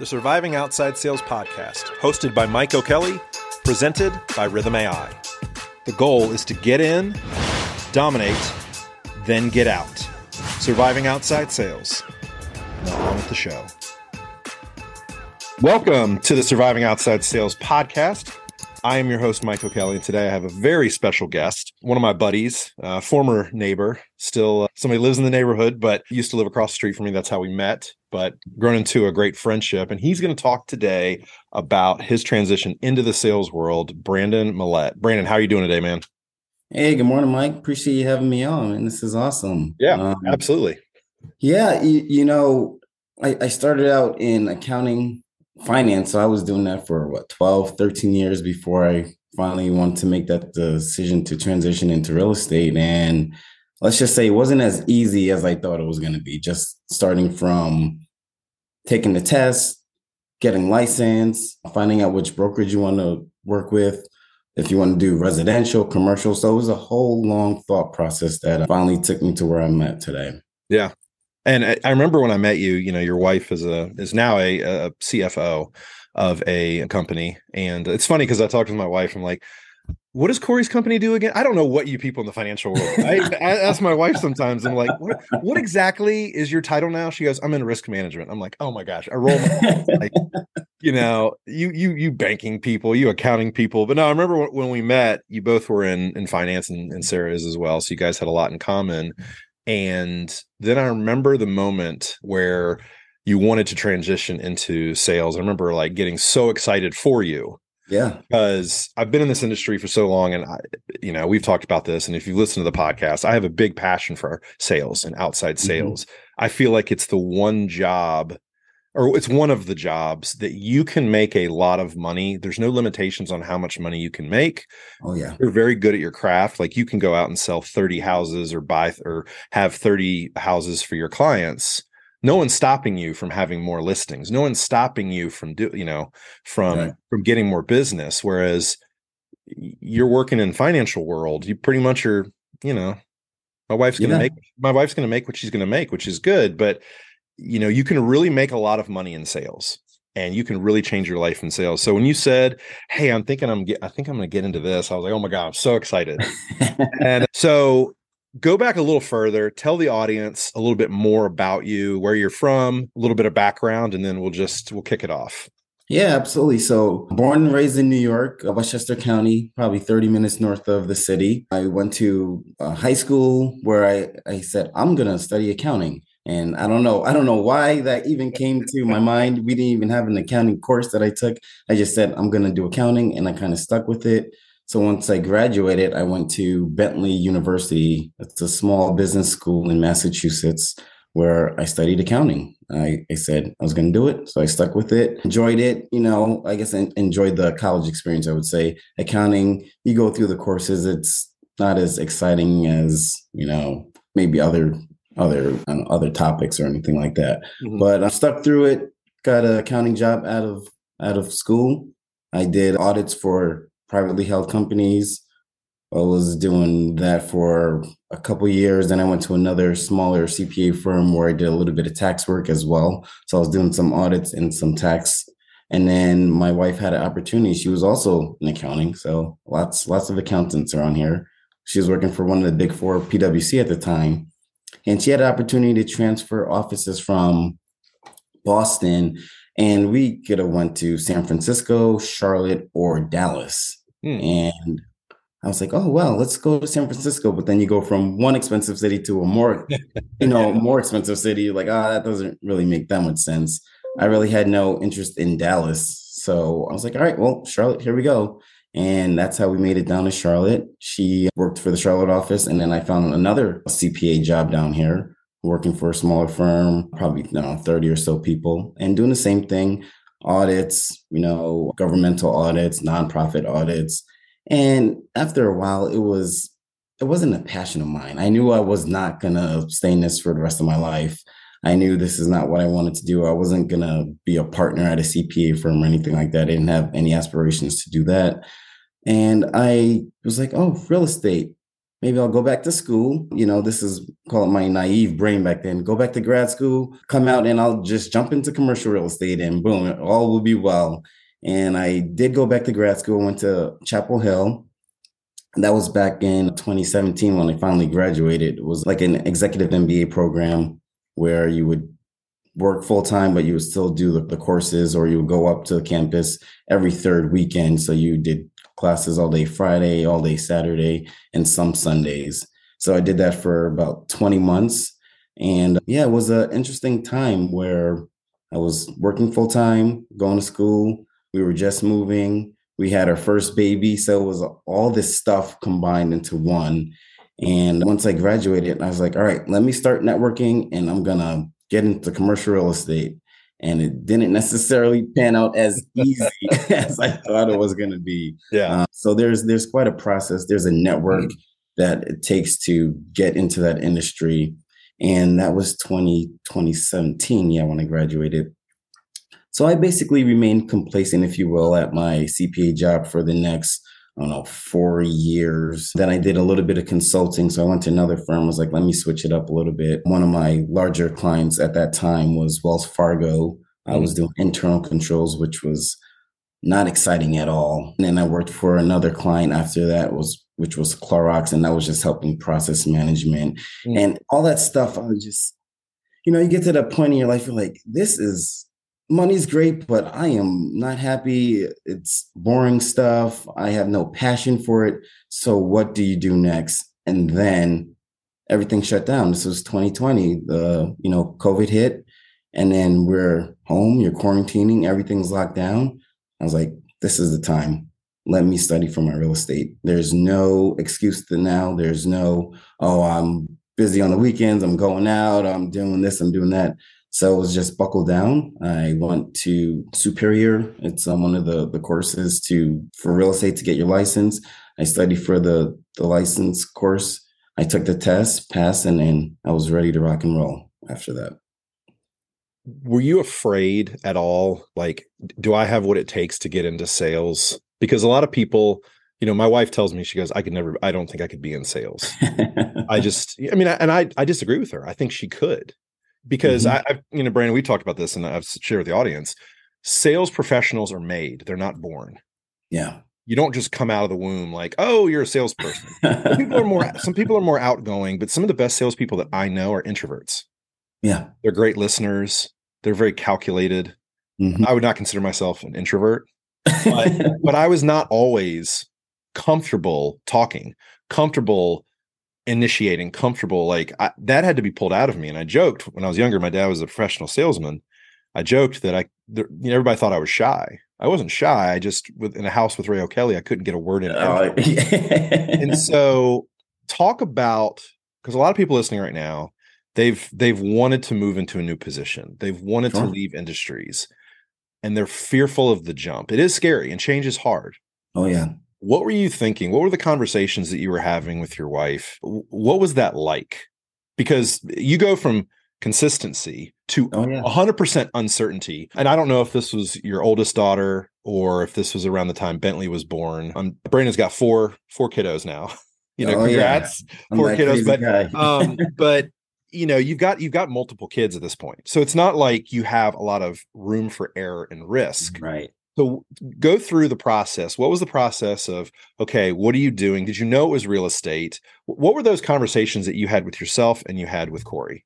the Surviving Outside Sales podcast, hosted by Mike O'Kelly, presented by Rhythm AI. The goal is to get in, dominate, then get out. Surviving Outside Sales. Now on with the show. Welcome to the Surviving Outside Sales podcast. I am your host, Mike O'Kelly, and today I have a very special guest, one of my buddies, uh, former neighbor, still uh, somebody lives in the neighborhood, but used to live across the street from me. That's how we met, but grown into a great friendship. And he's going to talk today about his transition into the sales world. Brandon Millette. Brandon, how are you doing today, man? Hey, good morning, Mike. Appreciate you having me on, and this is awesome. Yeah, um, absolutely. Yeah, you, you know, I, I started out in accounting finance. So I was doing that for what 12, 13 years before I finally wanted to make that decision to transition into real estate. And let's just say it wasn't as easy as I thought it was going to be, just starting from taking the test, getting license, finding out which brokerage you want to work with, if you want to do residential, commercial. So it was a whole long thought process that finally took me to where I'm at today. Yeah. And I remember when I met you, you know, your wife is a is now a, a CFO of a company, and it's funny because I talked to my wife. I'm like, "What does Corey's company do again?" I don't know what you people in the financial world. I, I ask my wife sometimes. I'm like, what, "What exactly is your title now?" She goes, "I'm in risk management." I'm like, "Oh my gosh!" I roll my like, you know, you you you banking people, you accounting people. But no, I remember when, when we met, you both were in in finance, and, and Sarah is as well. So you guys had a lot in common. And then I remember the moment where you wanted to transition into sales. I remember like getting so excited for you. Yeah. Because I've been in this industry for so long and I, you know, we've talked about this. And if you listen to the podcast, I have a big passion for sales and outside mm-hmm. sales. Mm-hmm. I feel like it's the one job or it's one of the jobs that you can make a lot of money. There's no limitations on how much money you can make. Oh yeah. You're very good at your craft. Like you can go out and sell 30 houses or buy or have 30 houses for your clients. No one's stopping you from having more listings. No one's stopping you from do, you know, from right. from getting more business whereas you're working in financial world, you pretty much are, you know, my wife's going to yeah. make my wife's to make what she's going to make, which is good, but you know, you can really make a lot of money in sales and you can really change your life in sales. So when you said, "Hey, I'm thinking I'm get, I think I'm going to get into this," I was like, "Oh my god, I'm so excited!" and so go back a little further, tell the audience a little bit more about you, where you're from, a little bit of background, and then we'll just we'll kick it off. Yeah, absolutely. So, born and raised in New York, uh, Westchester County, probably 30 minutes north of the city. I went to uh, high school where I, I said, I'm going to study accounting. And I don't know, I don't know why that even came to my mind. We didn't even have an accounting course that I took. I just said I'm going to do accounting, and I kind of stuck with it. So once I graduated, I went to Bentley University. It's a small business school in Massachusetts where I studied accounting. I, I said I was going to do it, so I stuck with it. Enjoyed it, you know. I guess I enjoyed the college experience. I would say accounting. You go through the courses. It's not as exciting as you know maybe other other know, other topics or anything like that. Mm-hmm. But I stuck through it. Got an accounting job out of out of school. I did audits for privately held companies. I was doing that for a couple years. Then I went to another smaller CPA firm where I did a little bit of tax work as well. So I was doing some audits and some tax. And then my wife had an opportunity. She was also in accounting. So lots, lots of accountants around here. She was working for one of the big four PwC at the time and she had an opportunity to transfer offices from Boston, and we could have went to San Francisco, Charlotte, or Dallas. Hmm. And I was like, oh well, let's go to San Francisco. But then you go from one expensive city to a more, you know, more expensive city. Like, ah, oh, that doesn't really make that much sense. I really had no interest in Dallas. So I was like, all right, well, Charlotte, here we go. And that's how we made it down to Charlotte. She worked for the Charlotte office. And then I found another CPA job down here, working for a smaller firm, probably you know, 30 or so people, and doing the same thing audits, you know, governmental audits, nonprofit audits. And after a while, it was it wasn't a passion of mine. I knew I was not gonna stay in this for the rest of my life. I knew this is not what I wanted to do. I wasn't to be a partner at a CPA firm or anything like that. I didn't have any aspirations to do that. And I was like, oh, real estate. Maybe I'll go back to school. You know, this is call it my naive brain back then. Go back to grad school, come out, and I'll just jump into commercial real estate, and boom, all will be well. And I did go back to grad school. Went to Chapel Hill. That was back in 2017 when I finally graduated. It was like an executive MBA program where you would work full time, but you would still do the, the, courses, or you would go up to the campus every third weekend. So you did classes all day Friday, all day Saturday, and some Sundays. So I did that for about 20 months. And uh, yeah, it was an interesting time where I was working full time, going to school. We were just moving. We had our first baby. So it was all this stuff combined into one. And once I graduated, I was like, all right, let me start networking and I'm going to get into commercial real estate. And it didn't necessarily pan out as easy as I thought it was going to be. Yeah. Uh, so there's there's quite a process. There's a network mm-hmm. that it takes to get into that industry. And that was 20, 2017, yeah, when I graduated. So I basically remained complacent, if you will, at my CPA job for the next I don't know, four years. Then I did a little bit of consulting. So I went to another firm, was like, let me switch it up a little bit. One of my larger clients at that time was Wells Fargo. I was mm-hmm. doing internal controls, which was not exciting at all. And then I worked for another client after that was which was Clorox, and that was just helping process management mm. and all that stuff. I was just, you know, you get to that point in your life, you're like, this is money's great, but I am not happy. It's boring stuff. I have no passion for it. So what do you do next? And then everything shut down. This was 2020. The you know COVID hit, and then we're home. You're quarantining. Everything's locked down. I was like, this is the time. Let me study for my real estate. There's no excuse to now. There's no oh I'm busy on the weekends. I'm going out. I'm doing this. I'm doing that. So it was just buckle down. I went to Superior. It's um, one of the, the courses to for real estate to get your license. I studied for the, the license course. I took the test, passed, and then I was ready to rock and roll after that. Were you afraid at all? Like, do I have what it takes to get into sales? Because a lot of people, you know, my wife tells me, she goes, I could never, I don't think I could be in sales. I just, I mean, I, and I, I disagree with her. I think she could because mm-hmm. I, I, you know, Brandon, we talked about this and I've shared with the audience. Sales professionals are made; they're not born. Yeah, you don't just come out of the womb like, oh, you're a salesperson. some people are more, some people are more outgoing, but some of the best salespeople that I know are introverts. Yeah, they're great listeners. They're very calculated. Mm-hmm. I would not consider myself an introvert, but, but I was not always comfortable talking, comfortable initiating, comfortable. Like I, that had to be pulled out of me. And I joked when I was younger. My dad was a professional salesman. I joked that I, there, you know, everybody thought I was shy. I wasn't shy. I just with in a house with Ray O'Kelly, I couldn't get a word in. Oh, and so, talk about because a lot of people listening right now, they've they've wanted to move into a new position. They've wanted sure. to leave industries, and they're fearful of the jump. It is scary, and change is hard. Oh yeah what were you thinking? What were the conversations that you were having with your wife? What was that like? Because you go from consistency to oh, yeah. 100% uncertainty. And I don't know if this was your oldest daughter or if this was around the time Bentley was born. Um, Brandon's got four four kiddos now. You know, oh, congrats, yeah. four kiddos. But um, but you know, you've got you've got multiple kids at this point, so it's not like you have a lot of room for error and risk. Right. So go through the process. What was the process of, okay, what are you doing? Did you know it was real estate? What were those conversations that you had with yourself and you had with Corey?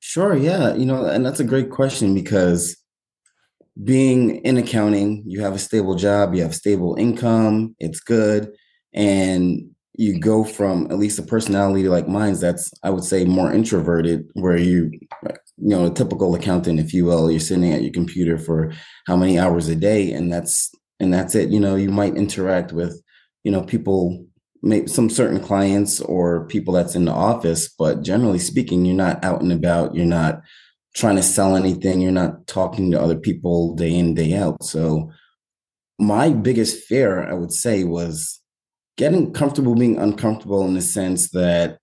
Sure. Yeah. You know, and that's a great question because being in accounting, you have a stable job, you have stable income, it's good. And you go from at least a personality like mine's that's I would say more introverted, where you you know, a typical accountant, if you will, you're sitting at your computer for how many hours a day, and that's and that's it. You know, you might interact with, you know, people, maybe some certain clients or people that's in the office, but generally speaking, you're not out and about. You're not trying to sell anything. You're not talking to other people day in day out. So, my biggest fear, I would say, was getting comfortable being uncomfortable in the sense that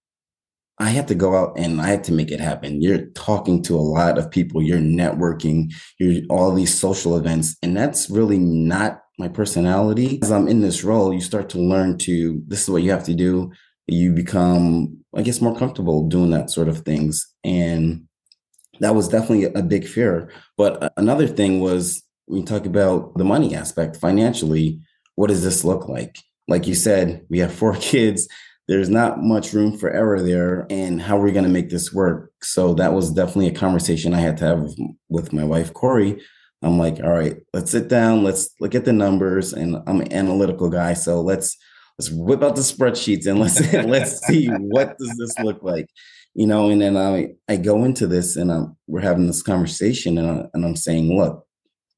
I had to go out and I had to make it happen. You're talking to a lot of people, you're networking, you're all these social events, and that's really not my personality. As I'm in this role, you start to learn to this is what you have to do. you become, I guess, more comfortable doing that sort of things. And that was definitely a big fear. But another thing was we talk about the money aspect financially, what does this look like? Like you said, we have four kids. There's not much room for error there. And how are we going to make this work? So that was definitely a conversation I had to have with my wife, Corey. I'm like, all right, let's sit down, let's look at the numbers. And I'm an analytical guy. So let's let's whip out the spreadsheets and let's let's see what does this look like you know and then i i go into this and I'm, we're having this conversation and, I, and i'm saying look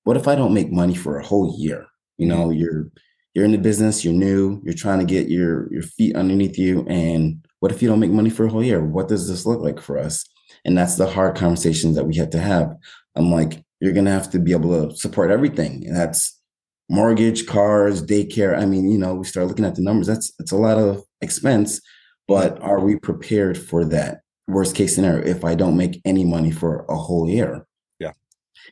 what if i don't make money for a whole year you mm-hmm. know you're you're in the business you're new you're trying to get your your feet underneath you and what if you don't make money for a whole year what does this look like for us and that's the hard conversations that we had to have i'm like you're gonna have to be able to support everything and that's mortgage cars daycare i mean you know we start looking at the numbers that's it's a lot of expense but are we prepared for that worst case scenario if I don't make any money for a whole year. Yeah.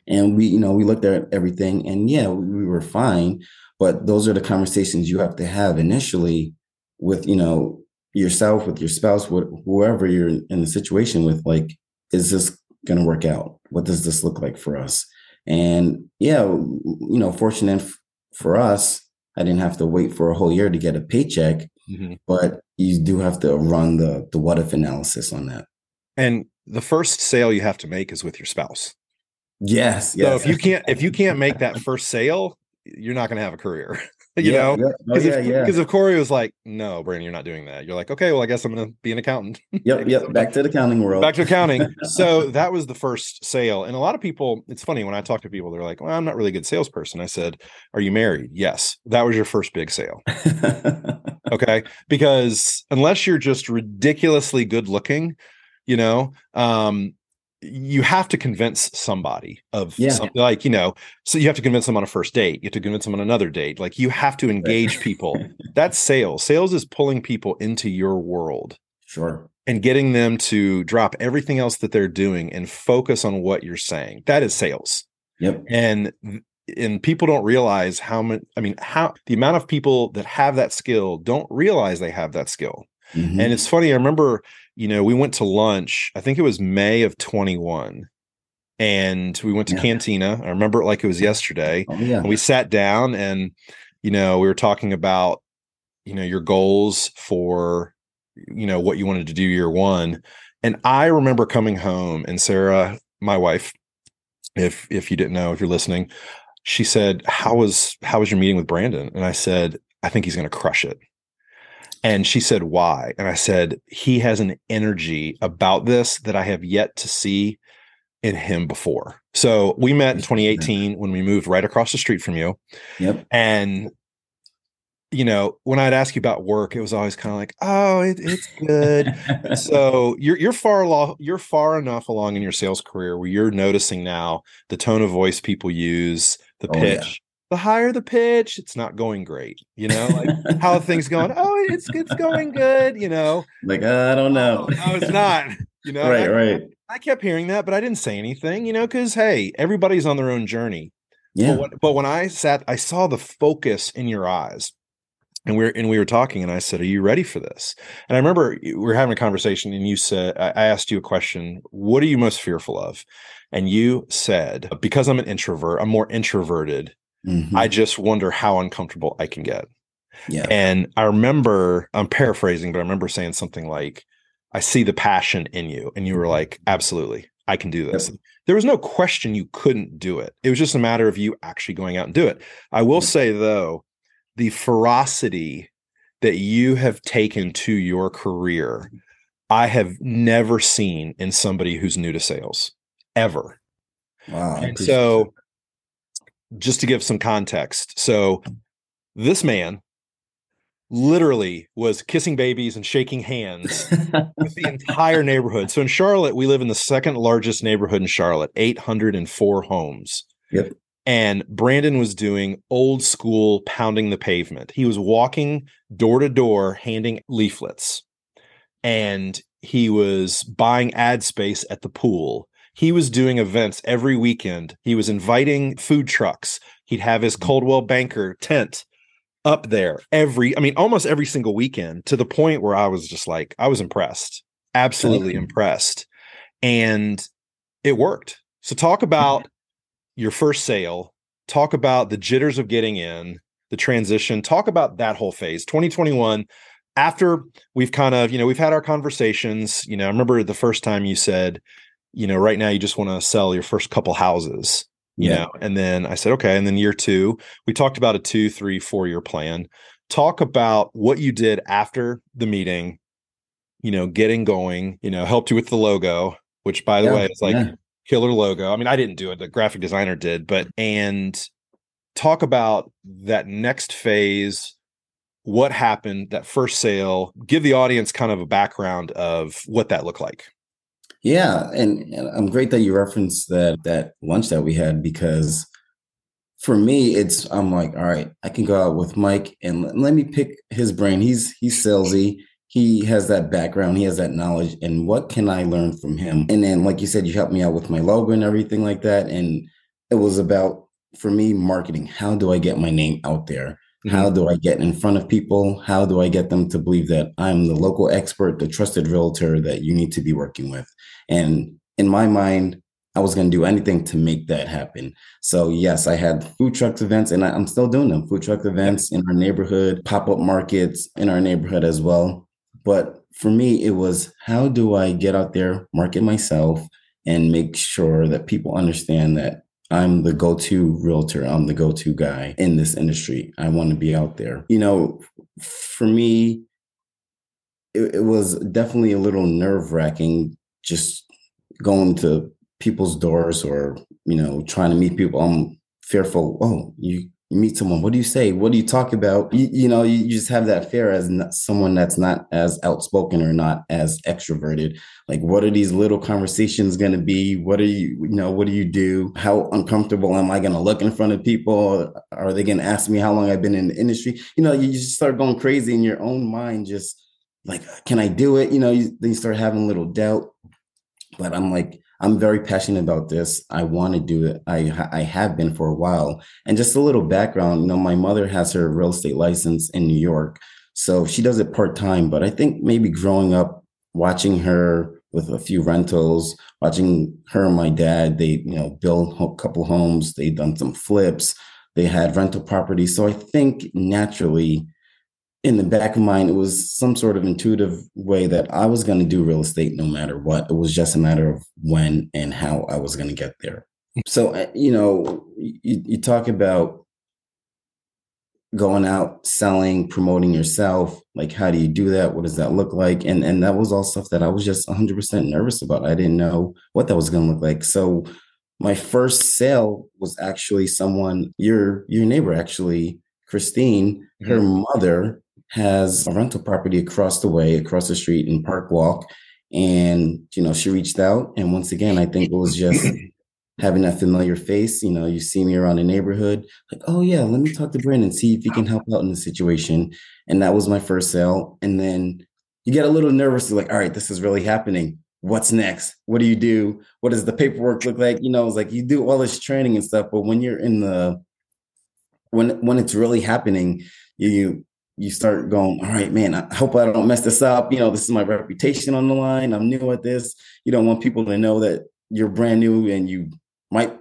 And we, you know, we looked at everything and yeah, we were fine. But those are the conversations you have to have initially with, you know, yourself, with your spouse, with whoever you're in the situation with, like, is this going to work out? What does this look like for us? And yeah, you know, fortunate for us, I didn't have to wait for a whole year to get a paycheck. Mm-hmm. But you do have to run the the what if analysis on that. And the first sale you have to make is with your spouse. Yes. yes. So if you can't if you can't make that first sale, you're not going to have a career. you yeah, know, because yeah. Oh, yeah, yeah. if Corey was like, "No, Brandon, you're not doing that," you're like, "Okay, well, I guess I'm going to be an accountant." yep, yep. Back to the accounting world. Back to accounting. so that was the first sale, and a lot of people. It's funny when I talk to people, they're like, "Well, I'm not really a good salesperson." I said, "Are you married?" Yes. That was your first big sale. okay, because unless you're just ridiculously good looking, you know, um, you have to convince somebody of yeah. something like you know so you have to convince them on a first date you have to convince them on another date like you have to engage people. That's sales. Sales is pulling people into your world sure. and getting them to drop everything else that they're doing and focus on what you're saying. That is sales. Yep. And and people don't realize how much i mean how the amount of people that have that skill don't realize they have that skill. Mm-hmm. and it's funny i remember you know, we went to lunch, I think it was May of 21. And we went to yeah. Cantina. I remember it like it was yesterday. Oh, yeah. And we sat down and, you know, we were talking about, you know, your goals for, you know, what you wanted to do year one. And I remember coming home and Sarah, my wife, if if you didn't know, if you're listening, she said, How was how was your meeting with Brandon? And I said, I think he's gonna crush it. And she said, Why? And I said, He has an energy about this that I have yet to see in him before. So we met in 2018 when we moved right across the street from you. Yep. And you know, when I'd ask you about work, it was always kind of like, "Oh, it, it's good." so you're you're far along, you're far enough along in your sales career where you're noticing now the tone of voice people use, the oh, pitch, the higher the pitch, it's not going great. You know, like how things going? Oh, it's it's going good. You know, like uh, I don't know. Oh, no, it's not. You know, right, I, right. I kept hearing that, but I didn't say anything. You know, because hey, everybody's on their own journey. Yeah. But when, but when I sat, I saw the focus in your eyes. And we are and we were talking, and I said, "Are you ready for this?" And I remember we were having a conversation, and you said, "I asked you a question. What are you most fearful of?" And you said, "Because I'm an introvert, I'm more introverted Mm-hmm. I just wonder how uncomfortable I can get. Yeah. And I remember, I'm paraphrasing, but I remember saying something like, I see the passion in you. And you were like, absolutely, I can do this. Yep. There was no question you couldn't do it. It was just a matter of you actually going out and do it. I will say, though, the ferocity that you have taken to your career, I have never seen in somebody who's new to sales ever. Wow. And so just to give some context. So this man literally was kissing babies and shaking hands with the entire neighborhood. So in Charlotte, we live in the second largest neighborhood in Charlotte, 804 homes. Yep. And Brandon was doing old school pounding the pavement. He was walking door to door handing leaflets. And he was buying ad space at the pool he was doing events every weekend. He was inviting food trucks. He'd have his mm-hmm. Coldwell Banker tent up there every, I mean, almost every single weekend to the point where I was just like, I was impressed, absolutely impressed. And it worked. So talk about your first sale, talk about the jitters of getting in, the transition, talk about that whole phase. 2021 after we've kind of, you know, we've had our conversations, you know, I remember the first time you said, you know, right now you just want to sell your first couple houses, you yeah. know, and then I said, okay. And then year two, we talked about a two, three, four year plan. Talk about what you did after the meeting, you know, getting going, you know, helped you with the logo, which by the yeah, way is like yeah. killer logo. I mean, I didn't do it, the graphic designer did, but and talk about that next phase what happened that first sale give the audience kind of a background of what that looked like yeah and, and i'm great that you referenced that that lunch that we had because for me it's i'm like all right i can go out with mike and let, let me pick his brain. He's he's salesy. He has that background. He has that knowledge. And what can i learn from him? And then like you said you helped me out with my logo and everything like that. And it was about for me marketing. How do i get my name out there? Mm-hmm. How do I get in front of people? How do I get them to believe that I'm the local expert, the trusted realtor that you need to be working with? And in my mind, I was going to do anything to make that happen. So, yes, I had food trucks events and I'm still doing them food truck events in our neighborhood, pop up markets in our neighborhood as well. But for me, it was how do I get out there, market myself, and make sure that people understand that I'm the go to realtor. I'm the go to guy in this industry. I want to be out there. You know, for me, it, it was definitely a little nerve wracking just going to people's doors or, you know, trying to meet people. I'm fearful. Oh, you you meet someone what do you say? What do you talk about? You, you know you, just have that fear as someone that's not as outspoken or not as extroverted. Like what are these little conversations going to be? What are you you know what do you do? How uncomfortable am i going to look in front of people? Are they going to ask me how long i've been in the industry? You know you just start going crazy in your own mind just like can i do it? You know you, then you start having little doubt but i'm like I'm very passionate about this. I want to do it. I I have been for a while. And just a little background, you know, my mother has her real estate license in New York. So she does it part-time, but I think maybe growing up watching her with a few rentals, watching her and my dad, they, you know, build a couple homes, they done some flips, they had rental properties. So I think naturally in the back of mind, it was some sort of intuitive way that I was going to do real estate no matter what. It was just a matter of when and how I was going to get there. So, you know, you, you talk about going out, selling, promoting yourself. Like, how do you do that? What does that look like? And and that was all stuff that I was just 100% nervous about. I didn't know what that was going to look like. So, my first sale was actually someone your your neighbor actually Christine, her mm-hmm. mother has a rental property across the way, across the street in Park Walk. And, you know, she reached out. And once again, I think it was just having that familiar face. You know, you see me around the neighborhood, like, oh, yeah, let me talk to Brandon, see if he can help out in the situation. And that was my first sale. And then you get a little nervous, like, all right, this is really happening. What's next? What do you do? What does the paperwork look like? You know, it's like you do all this training and stuff, but when you're in the when when it's really happening, you you start going, all right, man, I hope I don't mess this up. You know, this is my reputation on the line. I'm new at this. You don't want people to know that you're brand new and you might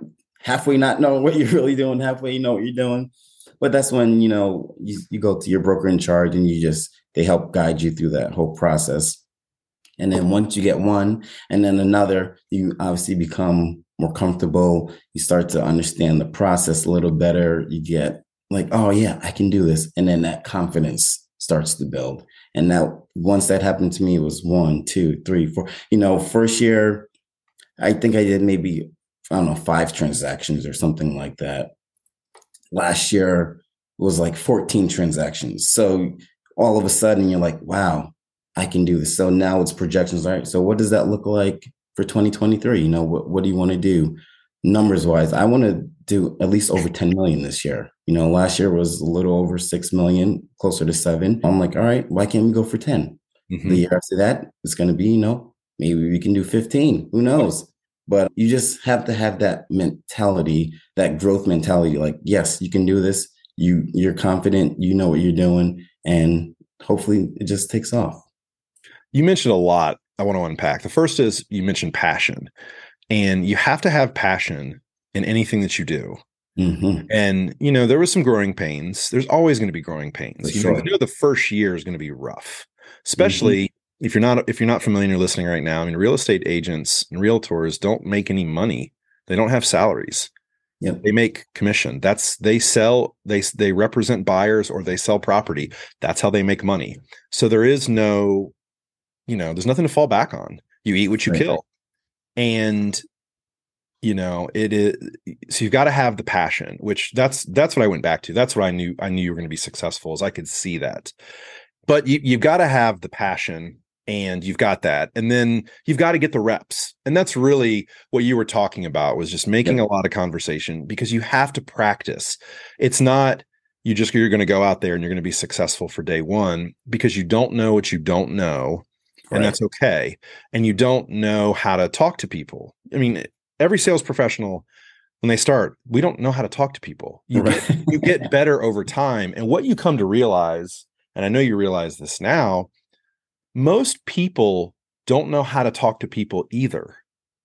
halfway not know what you're really doing, halfway you know what you're doing. But that's when, you know, you, you go to your broker in charge and you just, they help guide you through that whole process. And then once you get one and then another, you obviously become more comfortable. You start to understand the process a little better. You get like, oh yeah, I can do this. And then that confidence starts to build. And now once that happened to me, it was one, two, three, four. You know, first year, I think I did maybe, I don't know, five transactions or something like that. Last year was like 14 transactions. So all of a sudden you're like, wow, I can do this. So now it's projections. All right. So what does that look like for 2023? You know, what, what do you want to do? Numbers wise, I want to do at least over 10 million this year. You know, last year was a little over 6 million, closer to seven. I'm like, all right, why can't we go for 10? Mm-hmm. The year after that, it's going to be, you know, maybe we can do 15. Who knows? But you just have to have that mentality, that growth mentality. Like, yes, you can do this. you you're confident, you know what you're doing, and hopefully it just takes off. You mentioned a lot I want to unpack. The first is you mentioned passion, and you have to have passion in anything that you do. Mm-hmm. And you know, there was some growing pains. There's always going to be growing pains. You, sure. know, you know, the first year is going to be rough, especially mm-hmm. if you're not if you're not familiar and you're listening right now. I mean, real estate agents and realtors don't make any money. They don't have salaries. Yep. They make commission. That's they sell, they they represent buyers or they sell property. That's how they make money. So there is no you know, there's nothing to fall back on. You eat what you right. kill. And you know, it is so you've got to have the passion, which that's that's what I went back to. That's what I knew I knew you were going to be successful as I could see that. But you you've got to have the passion and you've got that. And then you've got to get the reps. And that's really what you were talking about was just making a lot of conversation because you have to practice. It's not you just you're going to go out there and you're going to be successful for day one because you don't know what you don't know and that's okay. And you don't know how to talk to people. I mean, every sales professional when they start, we don't know how to talk to people. You right. get, you get better over time, and what you come to realize, and I know you realize this now, most people don't know how to talk to people either.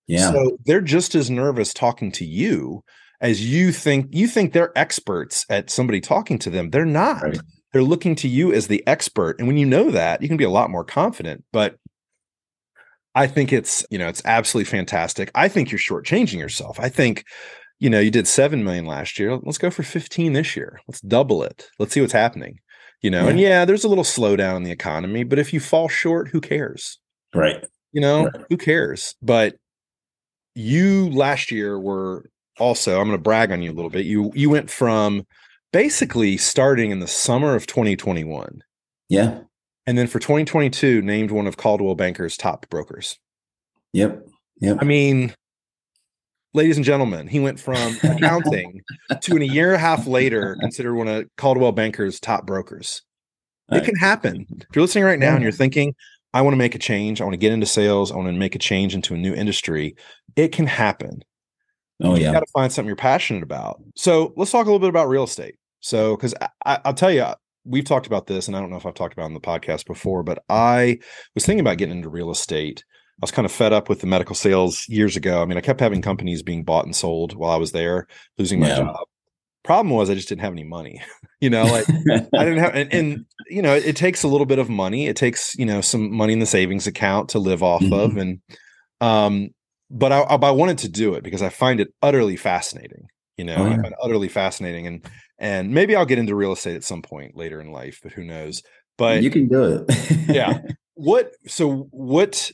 Yeah. So they're just as nervous talking to you as you think you think they're experts at somebody talking to them. They're not. Right they're looking to you as the expert. And when you know that, you can be a lot more confident. But I think it's, you know, it's absolutely fantastic. I think you're shortchanging yourself. I think, you know, you did 7 million last year. Let's go for 15 this year. Let's double it. Let's see what's happening. You know, yeah. and yeah, there's a little slowdown in the economy, but if you fall short, who cares? Right. You know, right. who cares? But you last year were also, I'm going to brag on you a little bit. You you went from basically starting in the summer of 2021. Yeah. And then for 2022, named one of Coldwell Banker's top brokers. Yep. Yep. I mean, ladies and gentlemen, he went from accounting to in a year and a half later considered one of Coldwell Banker's top brokers. Right. It can happen. If you're listening right now yeah. and you're thinking, I want to make a change, I want to get into sales, I want to make a change into a new industry, it can happen. Oh yeah, you got to find something you're passionate about. So let's talk a little bit about real estate. So because I'll tell you, we've talked about this, and I don't know if I've talked about it on the podcast before, but I was thinking about getting into real estate. I was kind of fed up with the medical sales years ago. I mean, I kept having companies being bought and sold while I was there, losing my yeah. job. Problem was, I just didn't have any money. you know, like I didn't have, and, and, you know, it takes a little bit of money. It takes you know some money in the savings account to live off mm-hmm. of, and um, but I, I wanted to do it because I find it utterly fascinating. You oh, know, oh, yeah. I find utterly fascinating, and and maybe I'll get into real estate at some point later in life, but who knows? But you can do it. yeah. What? So what?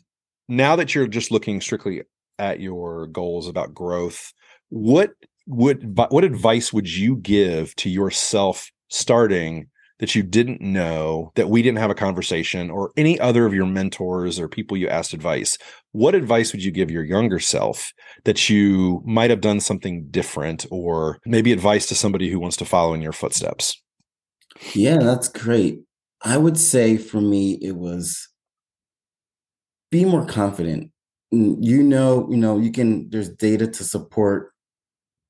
Now that you're just looking strictly at your goals about growth, what would what advice would you give to yourself starting that you didn't know that we didn't have a conversation or any other of your mentors or people you asked advice what advice would you give your younger self that you might have done something different or maybe advice to somebody who wants to follow in your footsteps? Yeah that's great. I would say for me it was be more confident. You know you know you can there's data to support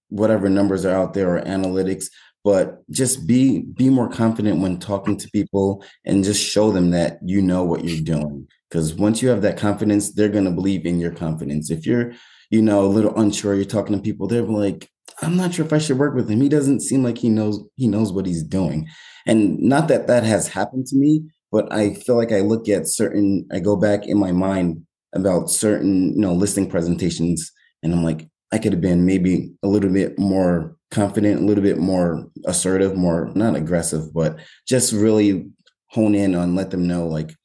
whatever numbers are out there or analytics but just be be more confident when talking to people and just show them that you know what you're doing. Because once you have that confidence they're going to believe in your confidence. If you're you know a little unsure you're talking to people they're like i'm not sure if i should work with him. He doesn't seem like he knows he knows what he's doing. And not that that has happened to me but i feel like i look at certain i go back in my mind about certain you know listing presentations and i'm like i could have been maybe a little bit more confident, a little bit more assertive, more not aggressive, but just really hone in on let them know like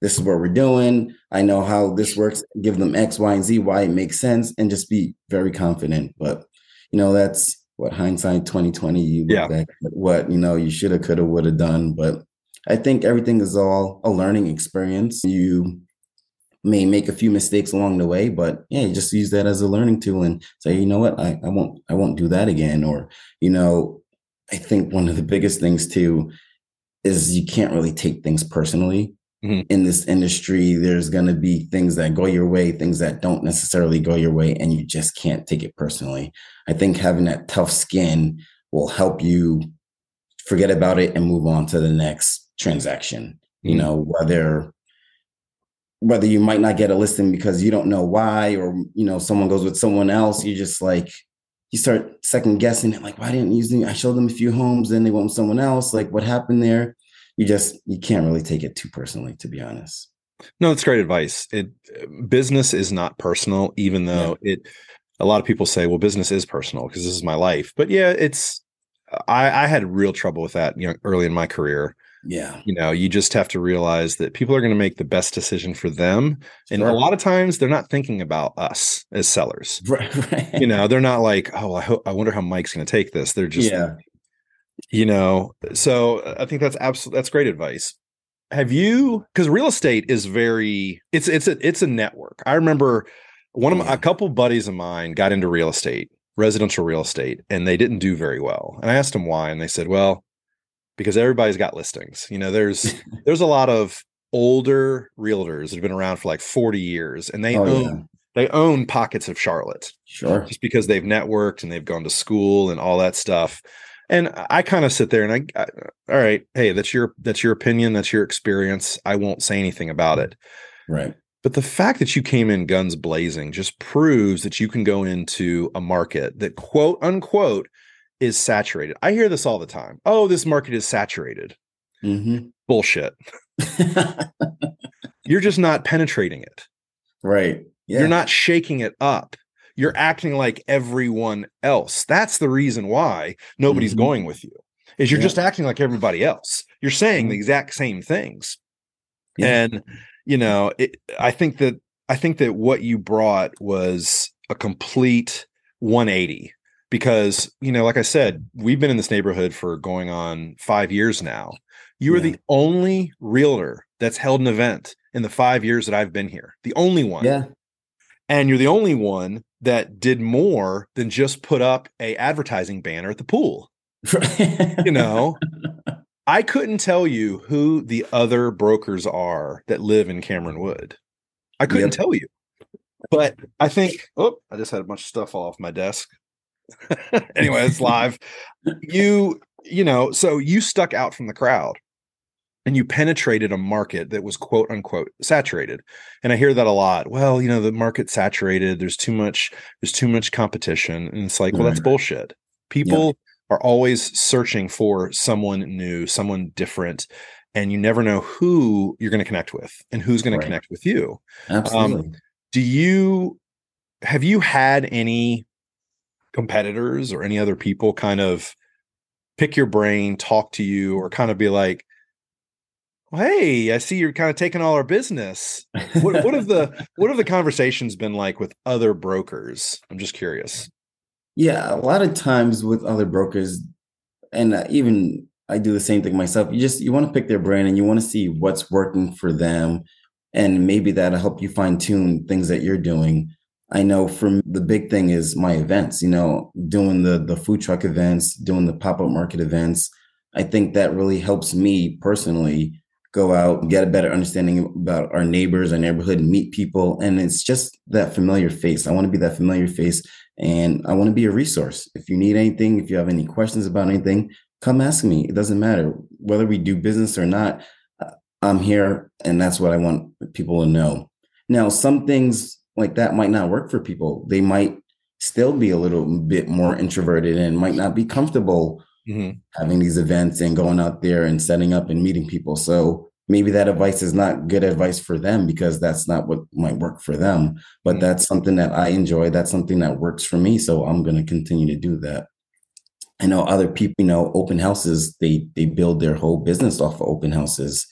this is what we're doing. I know how this works. Give them X, Y, and Z, why it makes sense, and just be very confident. But you know, that's what hindsight 2020, you look yeah. back at what you know you should have, could have, would have done. But I think everything is all a learning experience. You may make a few mistakes along the way, but yeah, just use that as a learning tool and say, you know what, I, I won't I won't do that again. Or, you know, I think one of the biggest things too is you can't really take things personally. Mm-hmm. In this industry, there's going to be things that go your way, things that don't necessarily go your way, and you just can't take it personally. I think having that tough skin will help you forget about it and move on to the next transaction. You mm-hmm. know, whether whether you might not get a listing because you don't know why, or you know, someone goes with someone else, you just like you start second guessing it, like, why didn't you use me? I showed them a few homes, then they went with someone else. Like, what happened there? You just you can't really take it too personally, to be honest. No, that's great advice. It business is not personal, even though yeah. it a lot of people say, well, business is personal because this is my life. But yeah, it's I, I had real trouble with that you know, early in my career. Yeah. You know, you just have to realize that people are going to make the best decision for them. And a lot of times they're not thinking about us as sellers. Right. right. You know, they're not like, oh, I hope I wonder how Mike's going to take this. They're just yeah. you know, so uh, I think that's absolutely that's great advice. Have you because real estate is very it's it's a it's a network. I remember one of my, a couple buddies of mine got into real estate, residential real estate, and they didn't do very well. And I asked them why, and they said, "Well, because everybody's got listings. You know, there's there's a lot of older realtors that have been around for like 40 years, and they oh, own yeah. they own pockets of Charlotte. Sure, just because they've networked and they've gone to school and all that stuff." And I kind of sit there and I, I, all right, hey, that's your that's your opinion, that's your experience. I won't say anything about it. Right. But the fact that you came in guns blazing just proves that you can go into a market that quote unquote is saturated. I hear this all the time. Oh, this market is saturated. Mm-hmm. Bullshit. You're just not penetrating it. Right. Yeah. You're not shaking it up. You're acting like everyone else. That's the reason why nobody's mm-hmm. going with you. Is you're yeah. just acting like everybody else. You're saying the mm-hmm. exact same things. Yeah. And you know, it, I think that I think that what you brought was a complete 180 because, you know, like I said, we've been in this neighborhood for going on 5 years now. You yeah. are the only realtor that's held an event in the 5 years that I've been here. The only one. Yeah. And you're the only one that did more than just put up a advertising banner at the pool. you know, I couldn't tell you who the other brokers are that live in Cameron Wood. I couldn't yep. tell you. But I think, oh, I just had a bunch of stuff fall off my desk. anyway, it's live. you, you know, so you stuck out from the crowd and you penetrated a market that was quote unquote saturated. And I hear that a lot. Well, you know, the market saturated. There's too much, there's too much competition. And it's like, well, that's bullshit. People are always searching for someone new, someone different, and you never know who you're going to connect with and who's going right. to connect with you. Absolutely. Um, do you have you had any competitors or any other people kind of pick your brain, talk to you, or kind of be like, well, "Hey, I see you're kind of taking all our business." What, what have the what have the conversations been like with other brokers? I'm just curious. Yeah, a lot of times with other brokers, and uh, even I do the same thing myself. You just you want to pick their brain and you want to see what's working for them, and maybe that'll help you fine tune things that you're doing. I know from the big thing is my events. You know, doing the the food truck events, doing the pop up market events. I think that really helps me personally go out, and get a better understanding about our neighbors, our neighborhood, meet people. And it's just that familiar face. I want to be that familiar face and I want to be a resource. If you need anything, if you have any questions about anything, come ask me. It doesn't matter whether we do business or not. Uh, I'm here, and that's what I want people to know. Now, some things like that might not work for people. They might still be a little bit more introverted and might not be comfortable mm-hmm. having these events and going out there and setting up and meeting people. So maybe that advice is not good advice for them because that's not what might work for them but mm-hmm. that's something that i enjoy that's something that works for me so i'm going to continue to do that i know other people you know open houses they they build their whole business off of open houses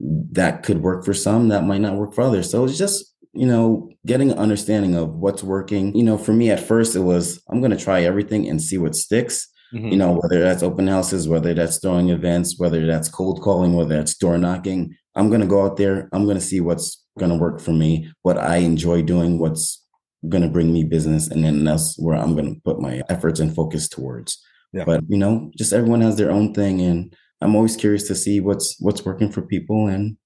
that could work for some that might not work for others so it's just you know getting an understanding of what's working you know for me at first it was i'm going to try everything and see what sticks Mm-hmm. You know, whether that's open houses, whether that's throwing events, whether that's cold calling, whether that's door knocking. I'm going to go out there. I'm going to see what's going to work for me, what I enjoy doing, what's going to bring me business. And then that's where I'm going to put my efforts and focus towards. Yeah. But, you know, just everyone has their own thing. And I'm always curious to see what's what's working for people and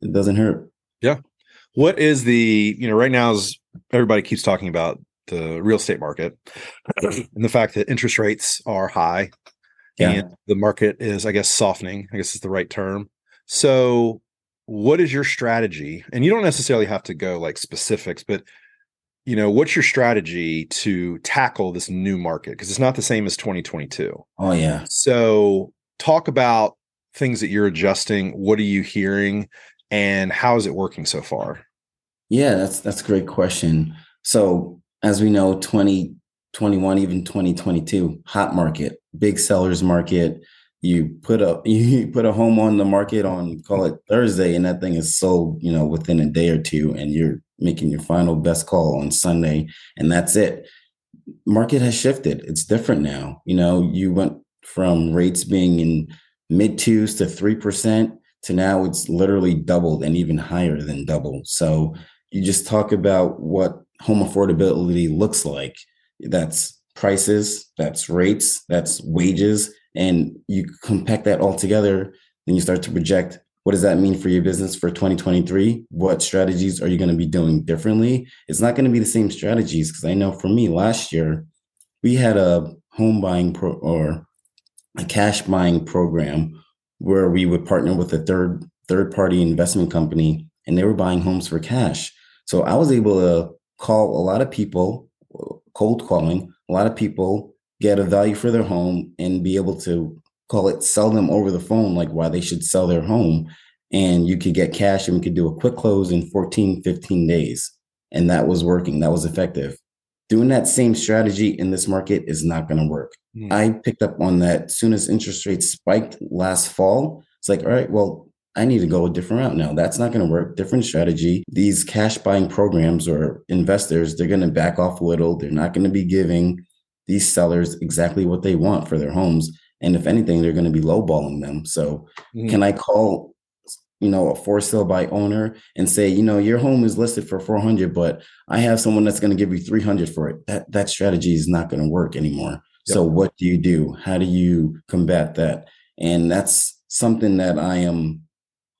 it doesn't hurt. Yeah. What is the, you know, right now is everybody keeps talking about the real estate market and the fact that interest rates are high yeah. and the market is, I guess, softening. I guess is the right term. So, what is your strategy? And you don't necessarily have to go like specifics, but you know, what's your strategy to tackle this new market? Because it's not the same as 2022. Oh yeah. So, talk about things that you're adjusting. What are you hearing, and how is it working so far? Yeah, that's that's a great question. So, as we know, 2021, even 2022, hot market, big sellers market. You put a you put a home on the market on call it Thursday, and that thing is sold, you know, within a day or two, and you're making your final best call on Sunday, and that's it. Market has shifted. It's different now. You know, you went from rates being in mid twos to three percent to now it's literally doubled and even higher than double. So you just talk about what home affordability looks like. That's prices, that's rates, that's wages, and you compact that all together, then you start to project what does that mean for your business for 2023? What strategies are you going to be doing differently? It's not going to be the same strategies because I know for me last year we had a home buying pro or a cash buying program where we would partner with a third third party investment company and they were buying homes for cash. So I was able to call a lot of people, cold calling, a lot of people get a value for their home and be able to call it sell them over the phone, like why they should sell their home. And you could get cash and we could do a quick close in 14, 15 days. And that was working, that was effective. Doing that same strategy in this market is not going to work. Mm. I picked up on that as soon as interest rates spiked last fall. It's like, all right, well, I need to go a different route now. That's not going to work. Different strategy. These cash buying programs or investors, they're going to back off a little. They're not going to be giving these sellers exactly what they want for their homes. And if anything, they're going to be lowballing them. So mm-hmm. can I call, you know, a for sale by owner and say, you know, your home is listed for 400, but I have someone that's going to give you 300 for it. That, that strategy is not going to work anymore. Yep. So what do you do? How do you combat that? And that's something that I am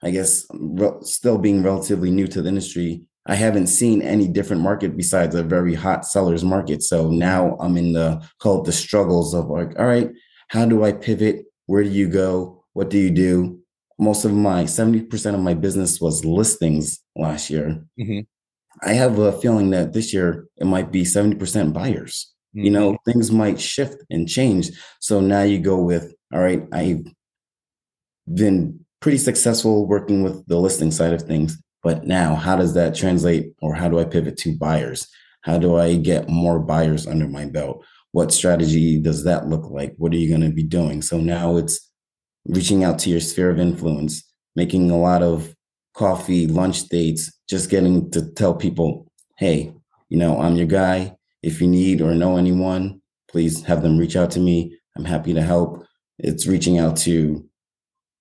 I guess re- still being relatively new to the industry, I haven't seen any different market besides a very hot sellers market. So now I'm in the call it the struggles of like, all right, how do I pivot? Where do you go? What do you do? Most of my 70% of my business was listings last year. Mm-hmm. I have a feeling that this year it might be 70% buyers. Mm-hmm. You know, things might shift and change. So now you go with, all right, I've been pretty successful working with the listing side of things. But now, how does that translate, or how do I pivot to buyers? How do I get more buyers under my belt? What strategy does that look like? What are you going to be doing? So now it's reaching out to your sphere of influence, making a lot of coffee, lunch dates, just getting to tell people, hey, you know, I'm your guy. If you need or know anyone, please have them reach out to me. I'm happy to help. It's reaching out to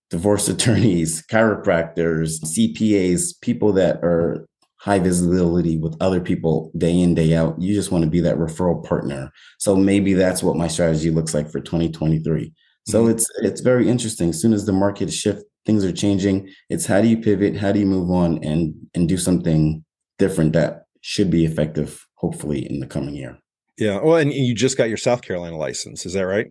divorce attorneys, chiropractors, CPAs, people that are high visibility with other people day in day out you just want to be that referral partner so maybe that's what my strategy looks like for 2023 so mm-hmm. it's it's very interesting as soon as the market shift, things are changing it's how do you pivot how do you move on and and do something different that should be effective hopefully in the coming year yeah well and you just got your south carolina license is that right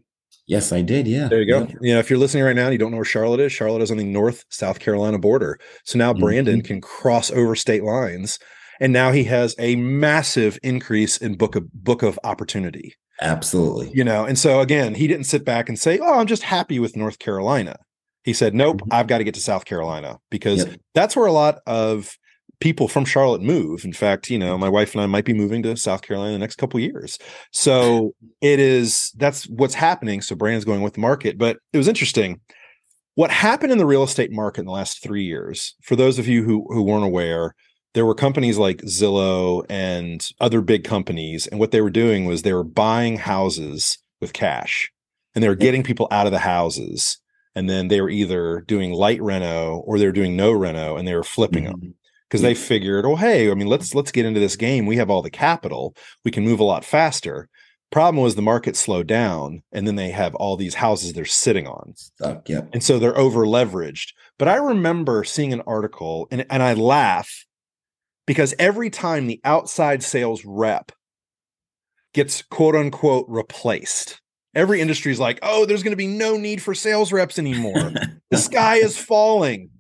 Yes, I did. Yeah. There you go. Yeah. You know, if you're listening right now and you don't know where Charlotte is, Charlotte is on the North South Carolina border. So now Brandon mm-hmm. can cross over state lines. And now he has a massive increase in book of book of opportunity. Absolutely. You know, and so again, he didn't sit back and say, Oh, I'm just happy with North Carolina. He said, Nope, mm-hmm. I've got to get to South Carolina because yep. that's where a lot of people from Charlotte move. In fact, you know, my wife and I might be moving to South Carolina in the next couple years. So it is that's what's happening. So Brandon's going with the market, but it was interesting. What happened in the real estate market in the last three years, for those of you who who weren't aware, there were companies like Zillow and other big companies, and what they were doing was they were buying houses with cash, and they were getting people out of the houses, and then they were either doing light reno or they were doing no reno, and they were flipping mm-hmm. them because they figured, oh, hey, I mean, let's let's get into this game. We have all the capital. We can move a lot faster. Problem was the market slowed down, and then they have all these houses they're sitting on. Stuck, yep. And so they're over leveraged. But I remember seeing an article, and, and I laugh because every time the outside sales rep gets quote unquote replaced, Every industry is like, oh, there's going to be no need for sales reps anymore. the sky is falling.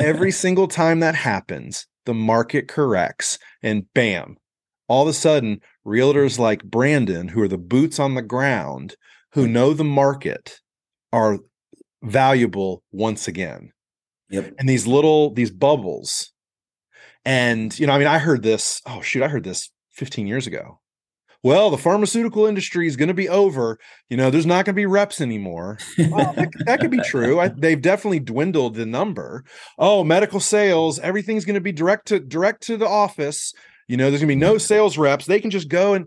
Every single time that happens, the market corrects and bam, all of a sudden, realtors like Brandon, who are the boots on the ground, who know the market, are valuable once again. Yep. And these little, these bubbles. And, you know, I mean, I heard this, oh, shoot, I heard this 15 years ago well, the pharmaceutical industry is going to be over. You know, there's not going to be reps anymore. Well, that, that, could be true. I, they've definitely dwindled the number. Oh, medical sales, everything's going to be direct to direct to the office. You know, there's going to be no sales reps. They can just go and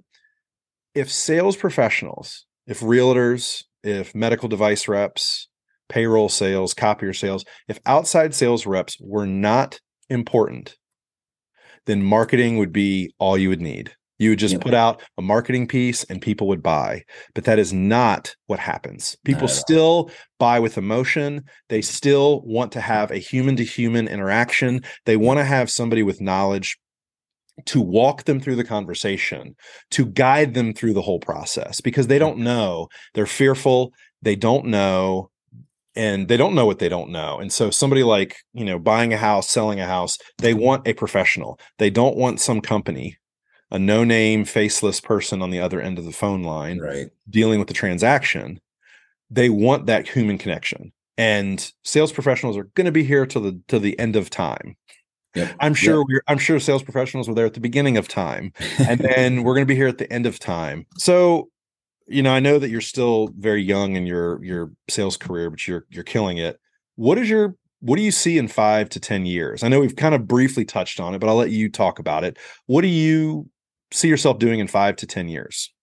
if sales professionals, if realtors, if medical device reps, payroll sales, copier sales, if outside sales reps were not important, then marketing would be all you would need. You would just put out a marketing piece and people would buy. But that is not what happens. People still buy with emotion. They still want to have a human to human interaction. They want to have somebody with knowledge to walk them through the conversation, to guide them through the whole process because they don't know. They're fearful. They don't know and they don't know what they don't know. And so somebody like, you know, buying a house, selling a house, they want a professional. They don't want some company a no name, faceless person on the other end of the phone line right. dealing with the transaction, they want that human connection. And sales professionals are going to be here till the till the end of time. Yep. I'm sure yep. we're I'm sure sales professionals were there at the beginning of time. And then we're going to be here at the end of time. So, you know, I know that you're still very young in your your sales career, but you're you're killing it. What is your what do you see in five to 10 years? I know we've kind of briefly touched on it, but I'll let you talk about it. What do you see yourself doing in five to 10 years?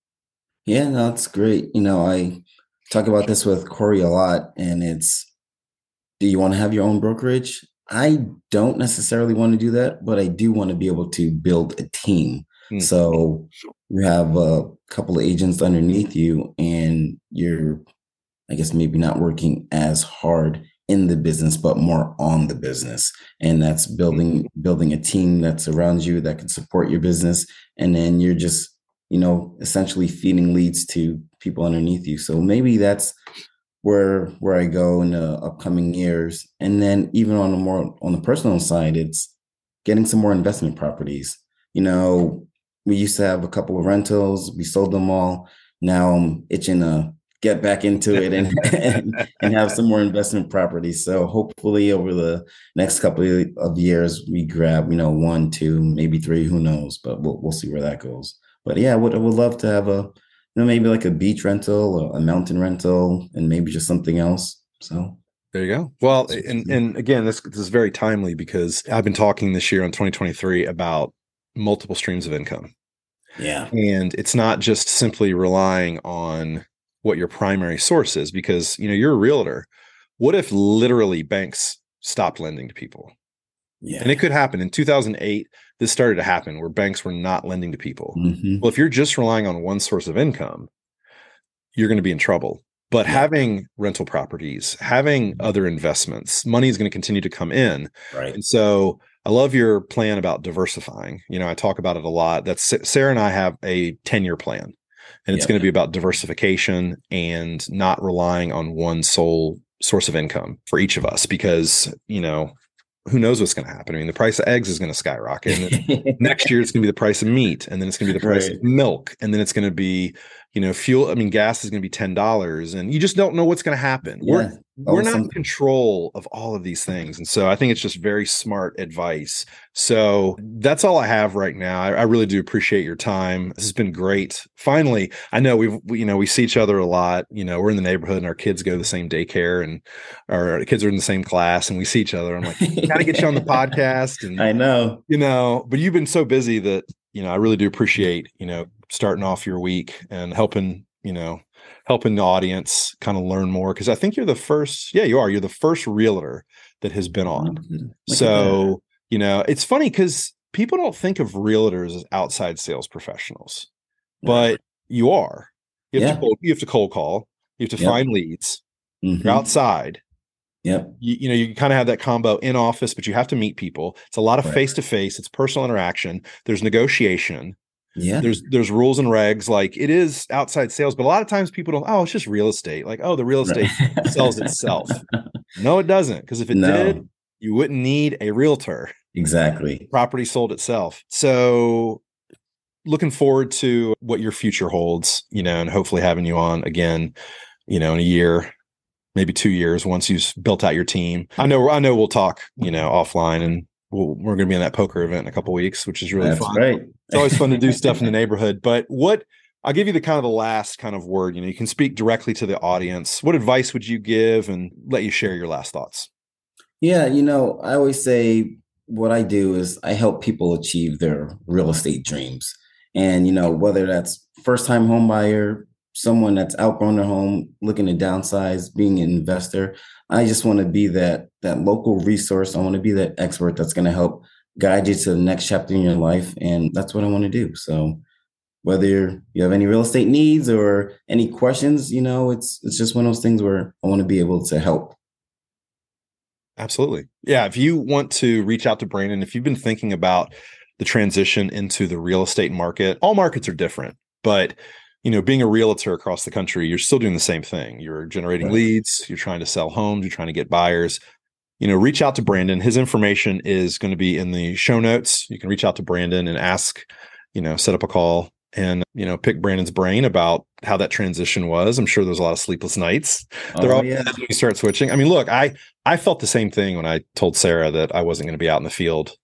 Yeah, no, that's great. You know, I talk about this with Corey a lot, and it's do you want to have your own brokerage? I don't necessarily want to do that, but I do want to be able to build a team. Mm-hmm. So you have a couple of agents underneath you, and you're, I guess, maybe not working as hard in the business but more on the business. And that's building mm-hmm. building a team that's around you that can support your business. And then you're just you know essentially feeding leads to people underneath you. So maybe that's where where i go in the upcoming years. And then even on a more on the personal side it's getting some more investment properties. You know we used to have a couple of rentals we sold them all now i'm itching to get back into it and, and, and have some more investment properties. So hopefully over the next couple of years we grab, you know, one, two, maybe three, who knows, but we'll we'll see where that goes. But yeah, I would I would love to have a you know maybe like a beach rental or a mountain rental and maybe just something else. So there you go. Well, and and again, this this is very timely because I've been talking this year on 2023 about multiple streams of income. Yeah. And it's not just simply relying on what your primary source is because you know you're a realtor. What if literally banks stopped lending to people? Yeah and it could happen. In 2008 this started to happen where banks were not lending to people. Mm-hmm. well if you're just relying on one source of income you're going to be in trouble. But yeah. having rental properties having other investments money is going to continue to come in. Right. And so i love your plan about diversifying you know i talk about it a lot that's sarah and i have a 10 year plan and it's yep. going to be about diversification and not relying on one sole source of income for each of us because you know who knows what's going to happen i mean the price of eggs is going to skyrocket and next year it's going to be the price of meat and then it's going to be the price right. of milk and then it's going to be you know fuel i mean gas is going to be $10 and you just don't know what's going to happen yeah. we're we're not in control of all of these things and so i think it's just very smart advice. So that's all i have right now. I, I, really do appreciate your time. This has been great. Finally i know we've we, you know we see each other a lot you know we're in the neighborhood and our kids go to the same daycare and our kids are in the same class and we see each other. I'm like gotta get you on the podcast and i know. you know but you've been so busy that you know i really do appreciate you know starting off your week and helping you know helping the audience kind of learn more because I think you're the first. Yeah, you are. You're the first realtor that has been on. Mm-hmm. So you know, it's funny because people don't think of realtors as outside sales professionals, but you are. You have, yeah. to, cold, you have to cold call. You have to yep. find leads. Mm-hmm. You're outside. Yep. You, you know, you kind of have that combo in office, but you have to meet people. It's a lot of face to face. It's personal interaction. There's negotiation. Yeah. There's there's rules and regs. Like it is outside sales, but a lot of times people don't, oh, it's just real estate. Like, oh, the real estate sells itself. No, it doesn't. Because if it no. did, you wouldn't need a realtor. Exactly. Property sold itself. So looking forward to what your future holds, you know, and hopefully having you on again, you know, in a year, maybe two years once you've built out your team. I know I know we'll talk, you know, offline and we'll, we're going to be in that poker event in a couple weeks, which is really That's fun. Right. It's always fun to do stuff in the neighborhood. But what I'll give you the kind of the last kind of word. You know, you can speak directly to the audience. What advice would you give, and let you share your last thoughts? Yeah, you know, I always say what I do is I help people achieve their real estate dreams. And, you know, whether that's first time home buyer, someone that's outgrown their home, looking to downsize, being an investor, I just want to be that that local resource. I want to be that expert that's going to help guide you to the next chapter in your life. And that's what I want to do. So whether you have any real estate needs or any questions, you know, it's it's just one of those things where I want to be able to help. Absolutely. Yeah. If you want to reach out to Brandon, if you've been thinking about the transition into the real estate market, all markets are different, but you know, being a realtor across the country, you're still doing the same thing. You're generating right. leads, you're trying to sell homes, you're trying to get buyers. You know, reach out to Brandon. His information is going to be in the show notes. You can reach out to Brandon and ask, you know, set up a call and you know pick Brandon's brain about how that transition was. I'm sure there's a lot of sleepless nights. Oh, They're all yeah. when you start switching. I mean, look, I I felt the same thing when I told Sarah that I wasn't going to be out in the field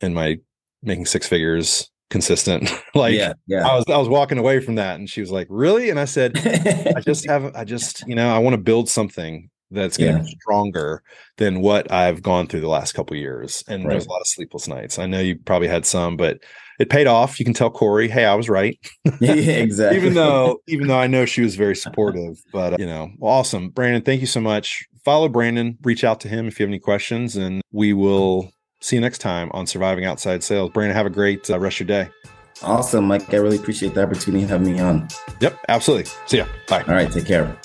in my making six figures consistent. like yeah, yeah. I was I was walking away from that and she was like, "Really?" And I said, "I just have I just, you know, I want to build something that's going to yeah. be stronger than what I've gone through the last couple years." And right. there's a lot of sleepless nights. I know you probably had some, but it paid off. You can tell Corey, "Hey, I was right." yeah, exactly. even though even though I know she was very supportive, but uh, you know, awesome. Brandon, thank you so much. Follow Brandon, reach out to him if you have any questions and we will see you next time on Surviving Outside Sales. Brandon, have a great uh, rest of your day. Awesome, Mike. I really appreciate the opportunity having me on. Yep, absolutely. See ya. Bye. All right, take care.